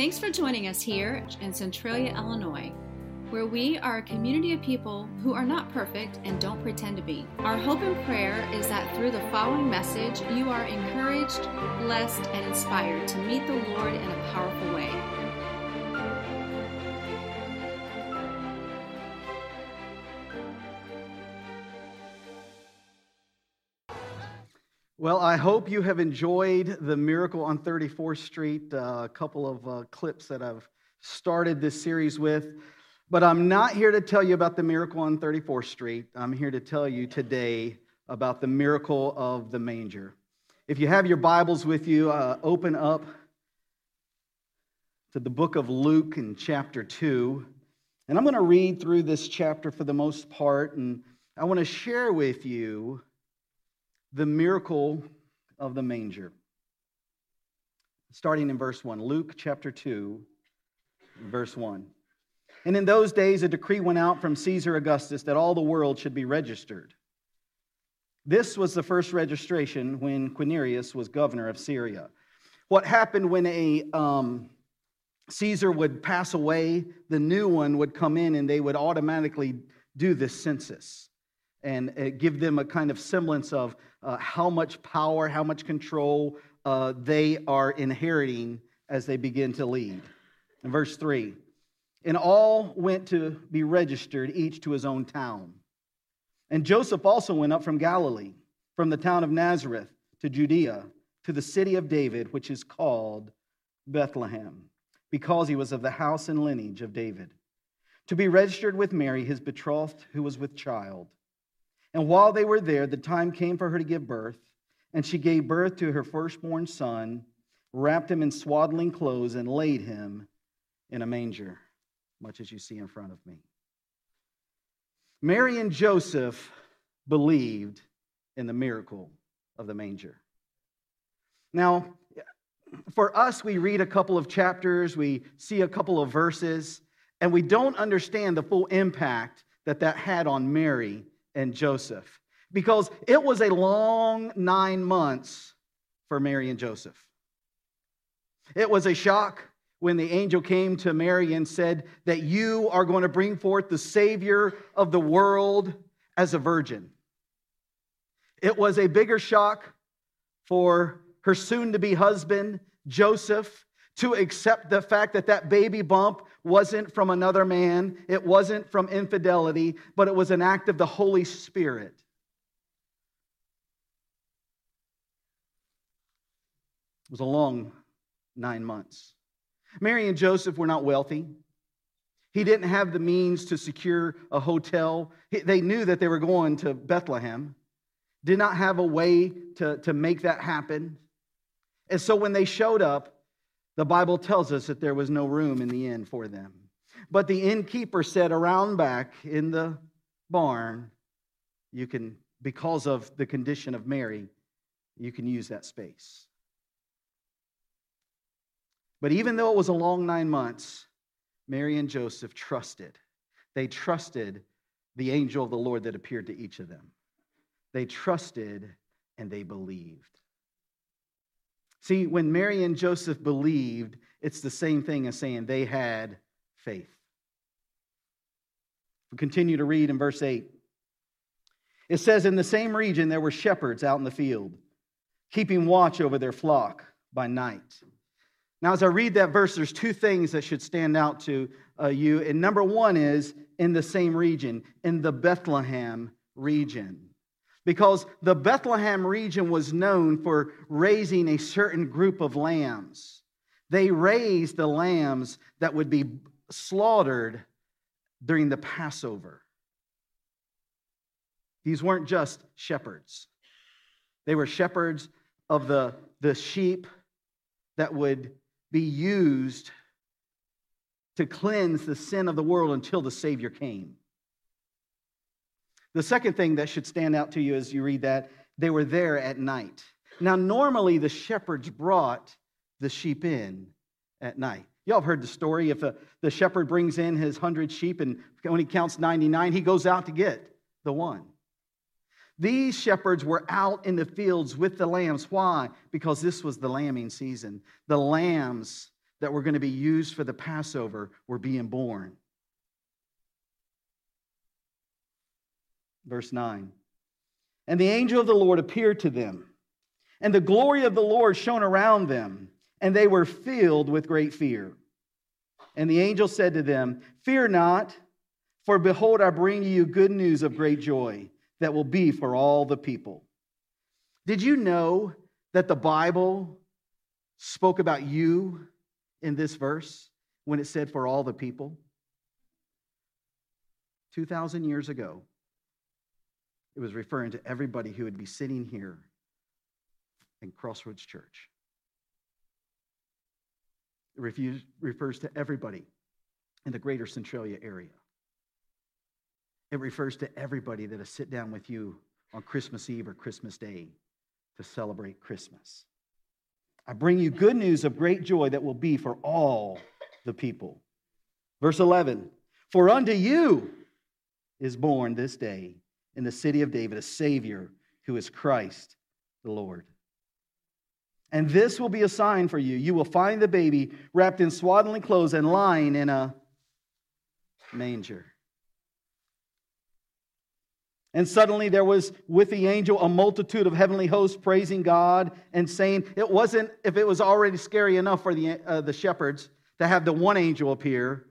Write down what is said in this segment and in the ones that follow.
Thanks for joining us here in Centralia, Illinois, where we are a community of people who are not perfect and don't pretend to be. Our hope and prayer is that through the following message, you are encouraged, blessed, and inspired to meet the Lord in a powerful way. Well, I hope you have enjoyed the Miracle on 34th Street, uh, a couple of uh, clips that I've started this series with. But I'm not here to tell you about the miracle on 34th Street. I'm here to tell you today about the miracle of the manger. If you have your Bibles with you, uh, open up to the book of Luke in chapter 2. And I'm going to read through this chapter for the most part, and I want to share with you the miracle of the manger. Starting in verse 1, Luke chapter 2, verse 1. And in those days, a decree went out from Caesar Augustus that all the world should be registered. This was the first registration when Quirinius was governor of Syria. What happened when a um, Caesar would pass away, the new one would come in and they would automatically do this census and uh, give them a kind of semblance of uh, how much power, how much control uh, they are inheriting as they begin to lead. In verse 3, and all went to be registered, each to his own town. And Joseph also went up from Galilee, from the town of Nazareth to Judea, to the city of David, which is called Bethlehem, because he was of the house and lineage of David, to be registered with Mary, his betrothed, who was with child. And while they were there, the time came for her to give birth, and she gave birth to her firstborn son, wrapped him in swaddling clothes, and laid him in a manger, much as you see in front of me. Mary and Joseph believed in the miracle of the manger. Now, for us, we read a couple of chapters, we see a couple of verses, and we don't understand the full impact that that had on Mary and Joseph because it was a long nine months for Mary and Joseph. It was a shock when the angel came to Mary and said that you are going to bring forth the Savior of the world as a virgin. It was a bigger shock for her soon to be husband, Joseph, to accept the fact that that baby bump wasn't from another man, it wasn't from infidelity, but it was an act of the Holy Spirit. It was a long nine months. Mary and Joseph were not wealthy. He didn't have the means to secure a hotel. They knew that they were going to Bethlehem, did not have a way to, to make that happen. And so when they showed up, the Bible tells us that there was no room in the inn for them. But the innkeeper said, around back in the barn, you can, because of the condition of Mary, you can use that space. But even though it was a long nine months, Mary and Joseph trusted. They trusted the angel of the Lord that appeared to each of them. They trusted and they believed. See, when Mary and Joseph believed, it's the same thing as saying they had faith. We continue to read in verse 8. It says, In the same region there were shepherds out in the field, keeping watch over their flock by night. Now, as I read that verse, there's two things that should stand out to uh, you. And number one is in the same region, in the Bethlehem region because the Bethlehem region was known for raising a certain group of lambs. They raised the lambs that would be slaughtered during the Passover. These weren't just shepherds, they were shepherds of the, the sheep that would be used to cleanse the sin of the world until the Savior came. The second thing that should stand out to you as you read that, they were there at night. Now, normally the shepherds brought the sheep in at night. Y'all have heard the story. If a, the shepherd brings in his hundred sheep and when he counts 99, he goes out to get the one. These shepherds were out in the fields with the lambs. Why? Because this was the lambing season. The lambs that were going to be used for the Passover were being born. Verse 9. And the angel of the Lord appeared to them, and the glory of the Lord shone around them, and they were filled with great fear. And the angel said to them, Fear not, for behold, I bring you good news of great joy that will be for all the people. Did you know that the Bible spoke about you in this verse when it said for all the people? 2,000 years ago, it was referring to everybody who would be sitting here in Crossroads Church. It refers to everybody in the greater Centralia area. It refers to everybody that will sit down with you on Christmas Eve or Christmas Day to celebrate Christmas. I bring you good news of great joy that will be for all the people. Verse 11 For unto you is born this day in the city of David a Savior who is Christ the Lord. And this will be a sign for you. You will find the baby wrapped in swaddling clothes and lying in a manger. And suddenly there was with the angel a multitude of heavenly hosts praising God and saying, It wasn't, if it was already scary enough for the, uh, the shepherds to have the one angel appear,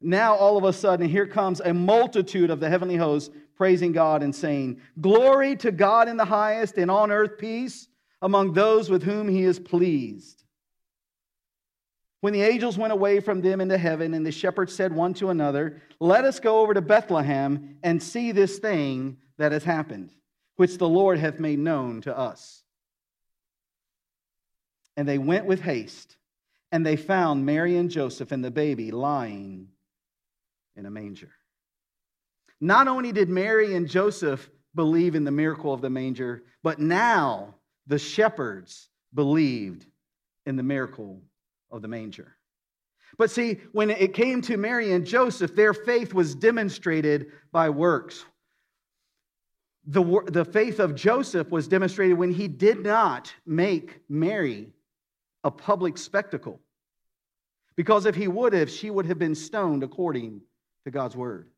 now all of a sudden here comes a multitude of the heavenly hosts praising God and saying, Glory to God in the highest, and on earth peace among those with whom he is pleased. When the angels went away from them into heaven, and the shepherds said one to another, Let us go over to Bethlehem and see this thing that has happened, which the Lord hath made known to us. And they went with haste, and they found Mary and Joseph and the baby lying in a manger. Not only did Mary and Joseph believe in the miracle of the manger, but now the shepherds believed in the miracle of the manger. But see, when it came to Mary and Joseph, their faith was demonstrated by works. The, the faith of Joseph was demonstrated when he did not make Mary a public spectacle. Because if he would have, she would have been stoned according to God's word.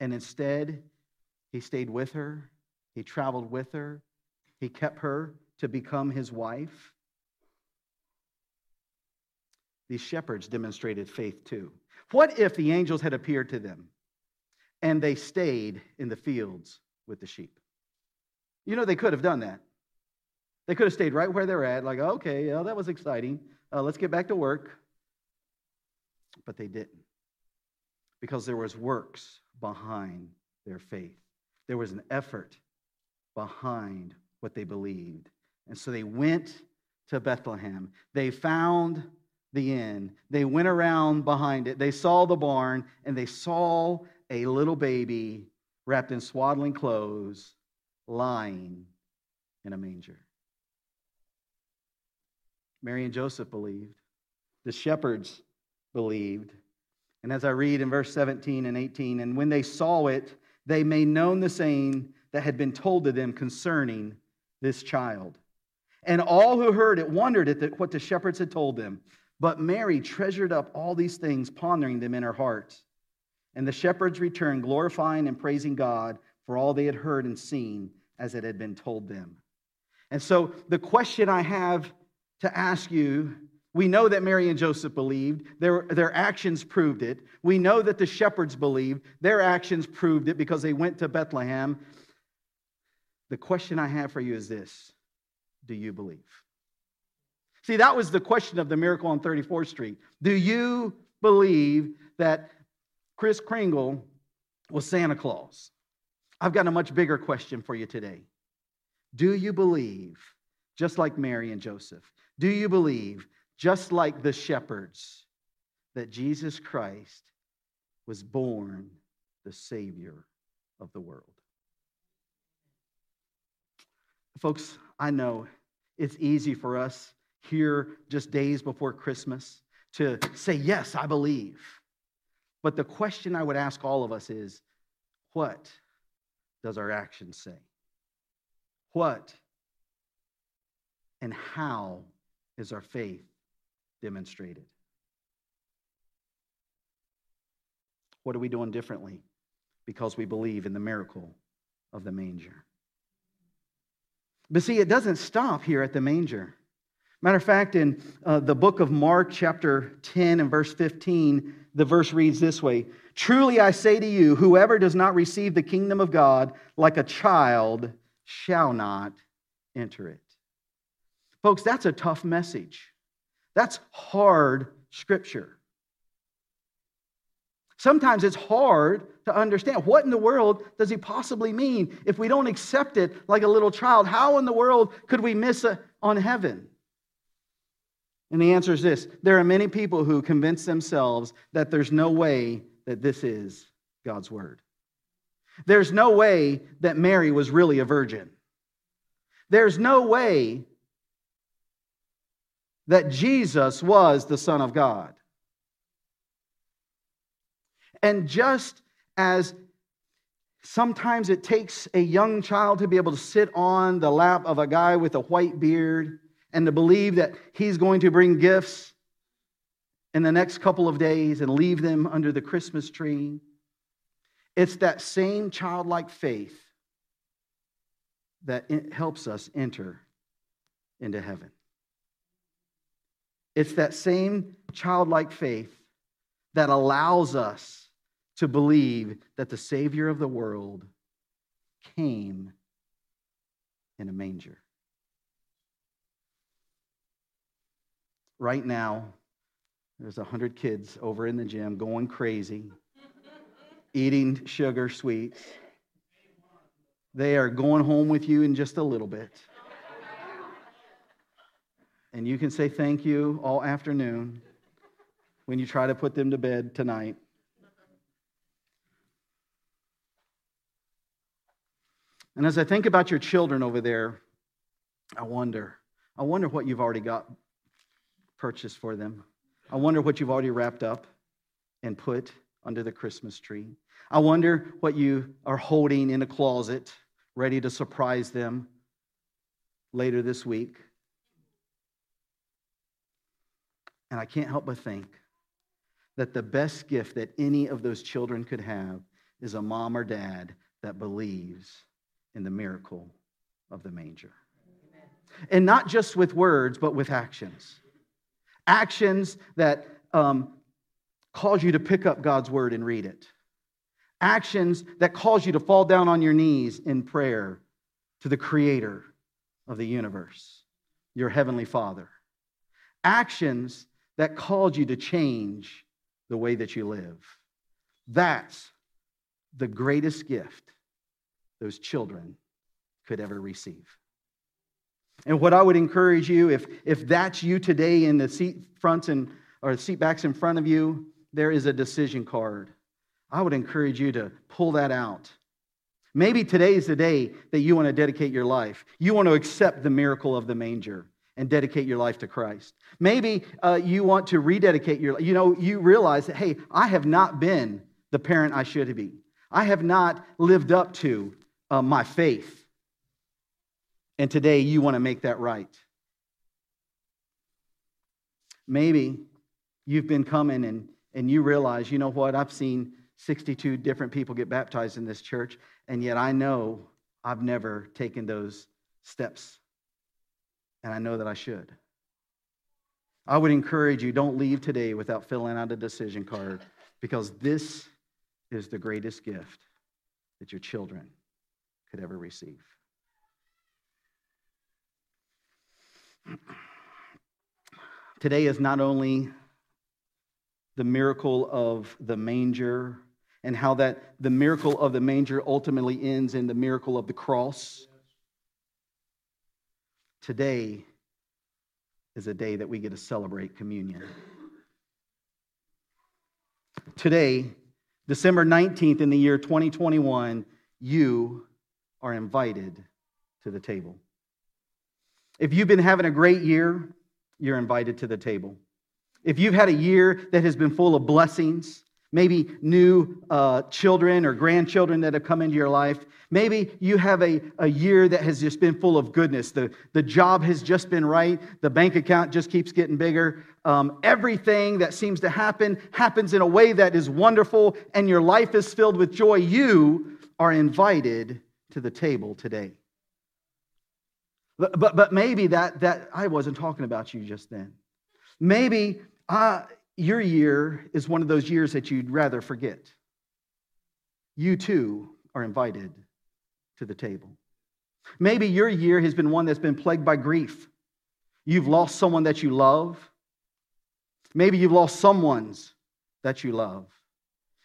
And instead, he stayed with her, he traveled with her, he kept her to become his wife. These shepherds demonstrated faith too. What if the angels had appeared to them and they stayed in the fields with the sheep? You know, they could have done that. They could have stayed right where they're at, like, okay, yeah, that was exciting. Uh, let's get back to work. But they didn't because there was works behind their faith. There was an effort behind what they believed. And so they went to Bethlehem. They found the inn. They went around behind it. They saw the barn and they saw a little baby wrapped in swaddling clothes lying in a manger. Mary and Joseph believed. The shepherds believed. And as I read in verse 17 and 18, and when they saw it, they made known the saying that had been told to them concerning this child. And all who heard it wondered at the, what the shepherds had told them. But Mary treasured up all these things, pondering them in her heart. And the shepherds returned, glorifying and praising God for all they had heard and seen as it had been told them. And so, the question I have to ask you we know that Mary and Joseph believed. Their, their actions proved it. We know that the shepherds believed. Their actions proved it because they went to Bethlehem. The question I have for you is this Do you believe? See, that was the question of the miracle on 34th Street. Do you believe that Kris Kringle was Santa Claus? I've got a much bigger question for you today. Do you believe, just like Mary and Joseph, do you believe just like the shepherds, that Jesus Christ was born the Savior of the world. Folks, I know it's easy for us here just days before Christmas to say, Yes, I believe. But the question I would ask all of us is, What does our action say? What And how is our faith demonstrated? What are we doing differently? Because we believe in the miracle of the manger. But see, it doesn't stop here at the manger. Matter of fact, in uh, the book of Mark, chapter 10 and verse 15, the verse reads this way Truly I say to you, whoever does not receive the kingdom of God like a child shall not enter it. Folks, that's a tough message. That's hard scripture. Sometimes it's hard to understand what in the world does he possibly mean if we don't accept it like a little child? How in the world could we miss a, on heaven? And the answer is this there are many people who convince themselves that there's no way that this is God's word. There's no way that Mary was really a virgin. There's no way that Jesus was the Son of God. And just as sometimes it takes a young child to be able to sit on the lap of a guy with a white beard and to believe that he's going to bring gifts in the next couple of days and leave them under the Christmas tree, it's that same childlike faith that helps us enter into heaven. It's that same childlike faith that allows us to believe that the Savior of the world came in a manger. Right now, there's 100 kids over in the gym going crazy, eating sugar sweets. They are going home with you in just a little bit. And you can say thank you all afternoon when you try to put them to bed tonight. And as I think about your children over there, I wonder, I wonder what you've already got purchased for them. I wonder what you've already wrapped up and put under the Christmas tree. I wonder what you are holding in a closet, ready to surprise them later this week. And I can't help but think that the best gift that any of those children could have is a mom or dad that believes in the miracle of the manger. And not just with words, but with actions. Actions that um, cause you to pick up God's word and read it. Actions that cause you to fall down on your knees in prayer to the creator of the universe, your heavenly Father. Actions that called you to change the way that you live. That's the greatest gift those children could ever receive. And what I would encourage you, if, if that's you today in the seat fronts and or seat backs in front of you, there is a decision card. I would encourage you to pull that out. Maybe today is the day that you want to dedicate your life. You want to accept the miracle of the manger and dedicate your life to Christ. Maybe uh, you want to rededicate your you know you realize that hey, I have not been the parent I should be. I have not lived up to uh, my faith. And today you want to make that right. Maybe you've been coming and, and you realize, you know what, I've seen 62 different people get baptized in this church, and yet I know I've never taken those steps. And I know that I should. I would encourage you don't leave today without filling out a decision card because this is the greatest gift that your children could ever receive. Today is not only the miracle of the manger and how that the miracle of the manger ultimately ends in the miracle of the cross. Today is a day that we get to celebrate communion. Today, December 19th in the year 2021, you are invited to the table. If you've been having a great year, you're invited to the table. If you've had a year that has been full of blessings, maybe new uh, children or grandchildren that have come into your life. Maybe you have a, a year that has just been full of goodness. The, the job has just been right. The bank account just keeps getting bigger. Um, everything that seems to happen happens in a way that is wonderful, and your life is filled with joy. You are invited to the table today. But, but, but maybe that, that, I wasn't talking about you just then. Maybe uh, your year is one of those years that you'd rather forget. You too are invited to the table. Maybe your year has been one that's been plagued by grief. You've lost someone that you love. Maybe you've lost someone's that you love.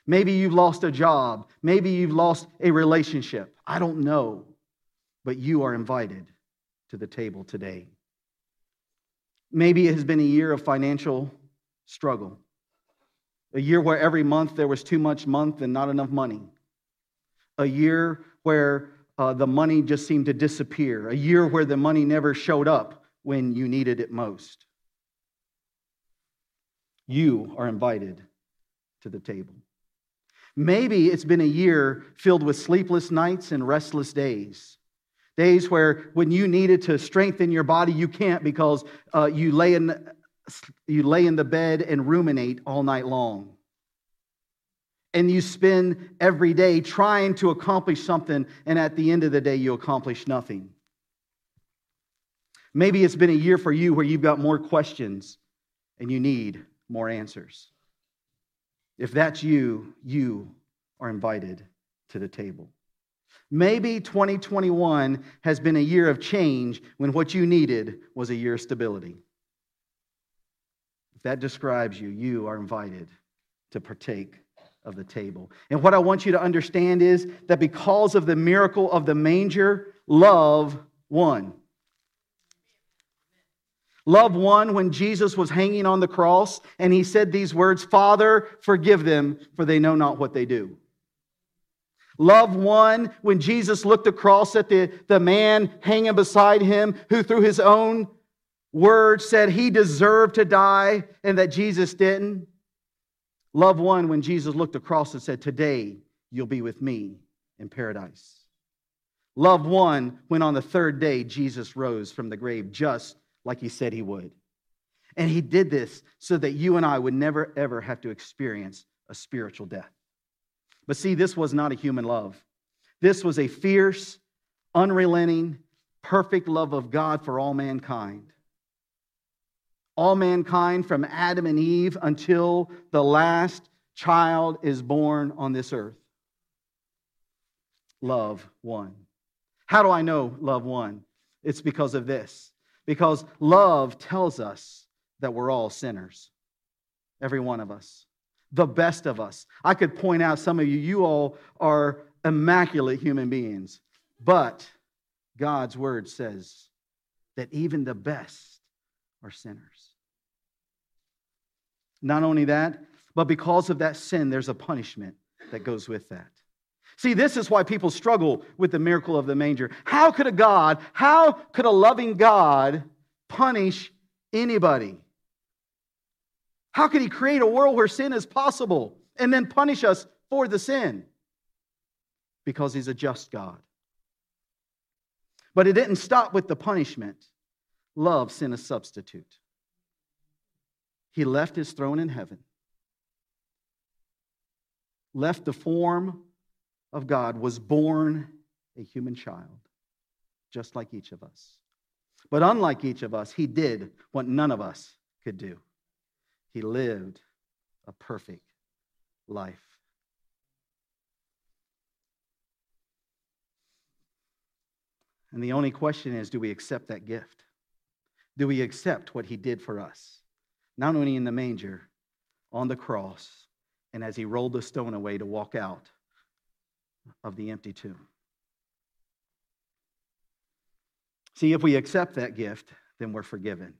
Maybe you've lost a job. Maybe you've lost a relationship. I don't know. But you are invited to the table today. Maybe it has been a year of financial struggle. A year where every month there was too much month and not enough money. A year where uh, the money just seemed to disappear. A year where the money never showed up when you needed it most. You are invited to the table. Maybe it's been a year filled with sleepless nights and restless days. Days where when you needed to strengthen your body, you can't because uh, you lay in you lay in the bed and ruminate all night long. And you spend every day trying to accomplish something, and at the end of the day, you accomplish nothing. Maybe it's been a year for you where you've got more questions and you need more answers. If that's you, you are invited to the table. Maybe 2021 has been a year of change when what you needed was a year of stability. If that describes you, you are invited to partake of the table. And what I want you to understand is that because of the miracle of the manger, love won. Love won when Jesus was hanging on the cross and he said these words Father, forgive them, for they know not what they do. Love won when Jesus looked across at the, the man hanging beside him who, through his own word said he deserved to die and that Jesus didn't. Love won when Jesus looked across and said, Today you'll be with me in paradise. Love won when on the third day Jesus rose from the grave just like he said he would. And he did this so that you and I would never, ever have to experience a spiritual death. But see, this was not a human love. This was a fierce, unrelenting, perfect love of God for all mankind all mankind from Adam and Eve until the last child is born on this earth. Love won. How do I know love won? It's because of this. Because love tells us that we're all sinners, every one of us, the best of us. I could point out some of you, you all are immaculate human beings, but God's word says that even the best are sinners. Not only that, but because of that sin, there's a punishment that goes with that. See, this is why people struggle with the miracle of the manger. How could a God, how could a loving God punish anybody? How could he create a world where sin is possible and then punish us for the sin? Because he's a just God. But it didn't stop with the punishment. Love sent a substitute. He left his throne in heaven, left the form of God, was born a human child, just like each of us. But unlike each of us, he did what none of us could do. He lived a perfect life. And the only question is do we accept that gift? Do we accept what he did for us? Not only in the manger, on the cross, and as he rolled the stone away to walk out of the empty tomb. See, if we accept that gift, then we're forgiven.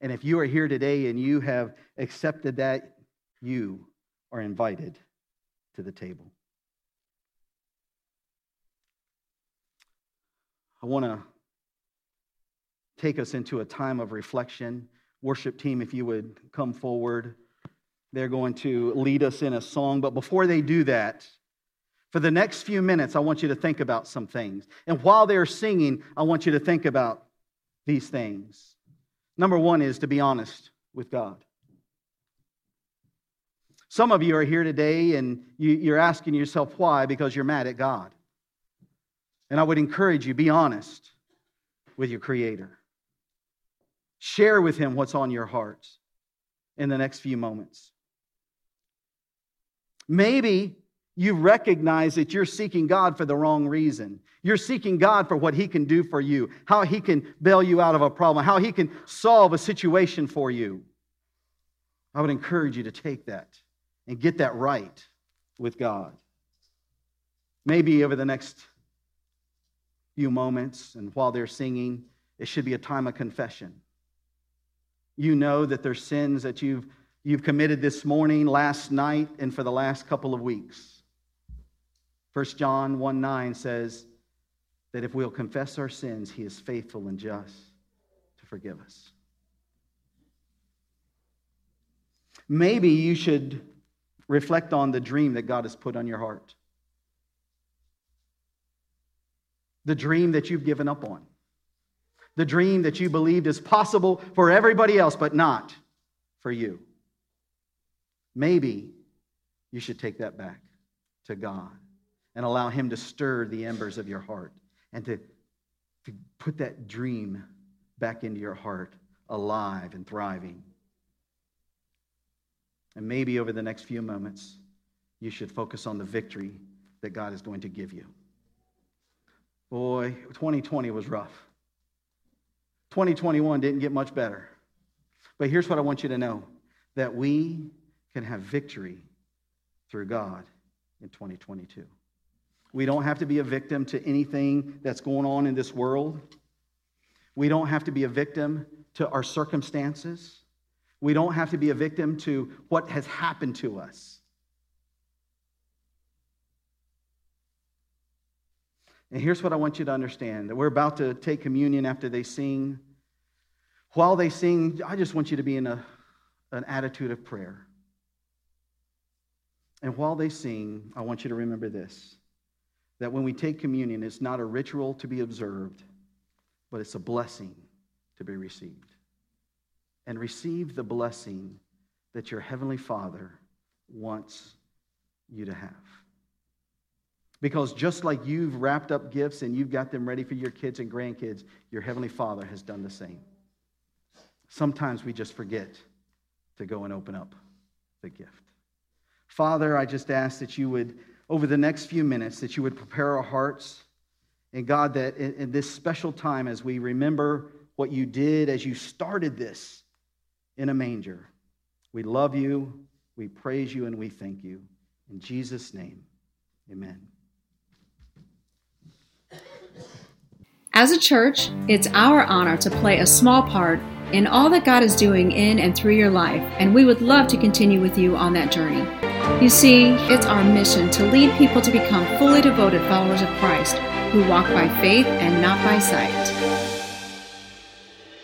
And if you are here today and you have accepted that, you are invited to the table. I want to take us into a time of reflection Worship team, if you would come forward. They're going to lead us in a song. But before they do that, for the next few minutes, I want you to think about some things. And while they're singing, I want you to think about these things. Number one is to be honest with God. Some of you are here today and you, are asking yourself why, because you're mad at God. And I would encourage you, be honest with your Creator. Share with Him what's on your heart in the next few moments. Maybe you recognize that you're seeking God for the wrong reason. You're seeking God for what He can do for you, how He can bail you out of a problem, how He can solve a situation for you. I would encourage you to take that and get that right with God. Maybe over the next few moments and while they're singing, it should be a time of confession. You know that there's sins that you've, you've committed this morning, last night, and for the last couple of weeks. 1 John 1 9 says that if we'll confess our sins, he is faithful and just to forgive us. Maybe you should reflect on the dream that God has put on your heart, the dream that you've given up on the dream that you believed is possible for everybody else, but not for you. Maybe you should take that back to God and allow Him to stir the embers of your heart and to, to put that dream back into your heart alive and thriving. And maybe over the next few moments, you should focus on the victory that God is going to give you. Boy, 2020 was rough. 2021 didn't get much better. But here's what I want you to know that we can have victory through God in 2022. We don't have to be a victim to anything that's going on in this world. We don't have to be a victim to our circumstances. We don't have to be a victim to what has happened to us. And here's what I want you to understand that we're about to take communion after they sing. While they sing, I just want you to be in a, an attitude of prayer. And while they sing, I want you to remember this that when we take communion, it's not a ritual to be observed, but it's a blessing to be received. And receive the blessing that your Heavenly Father wants you to have. Because just like you've wrapped up gifts and you've got them ready for your kids and grandkids, your Heavenly Father has done the same. Sometimes we just forget to go and open up the gift. Father, I just ask that you would, over the next few minutes, that you would prepare our hearts. And God, that in, this special time, as we remember what you did as you started this in a manger, we love you, we praise you, and we thank you. In Jesus' name, amen. As a church, it's our honor to play a small part in all that God is doing in and through your life, and we would love to continue with you on that journey. You see, it's our mission to lead people to become fully devoted followers of Christ who walk by faith and not by sight.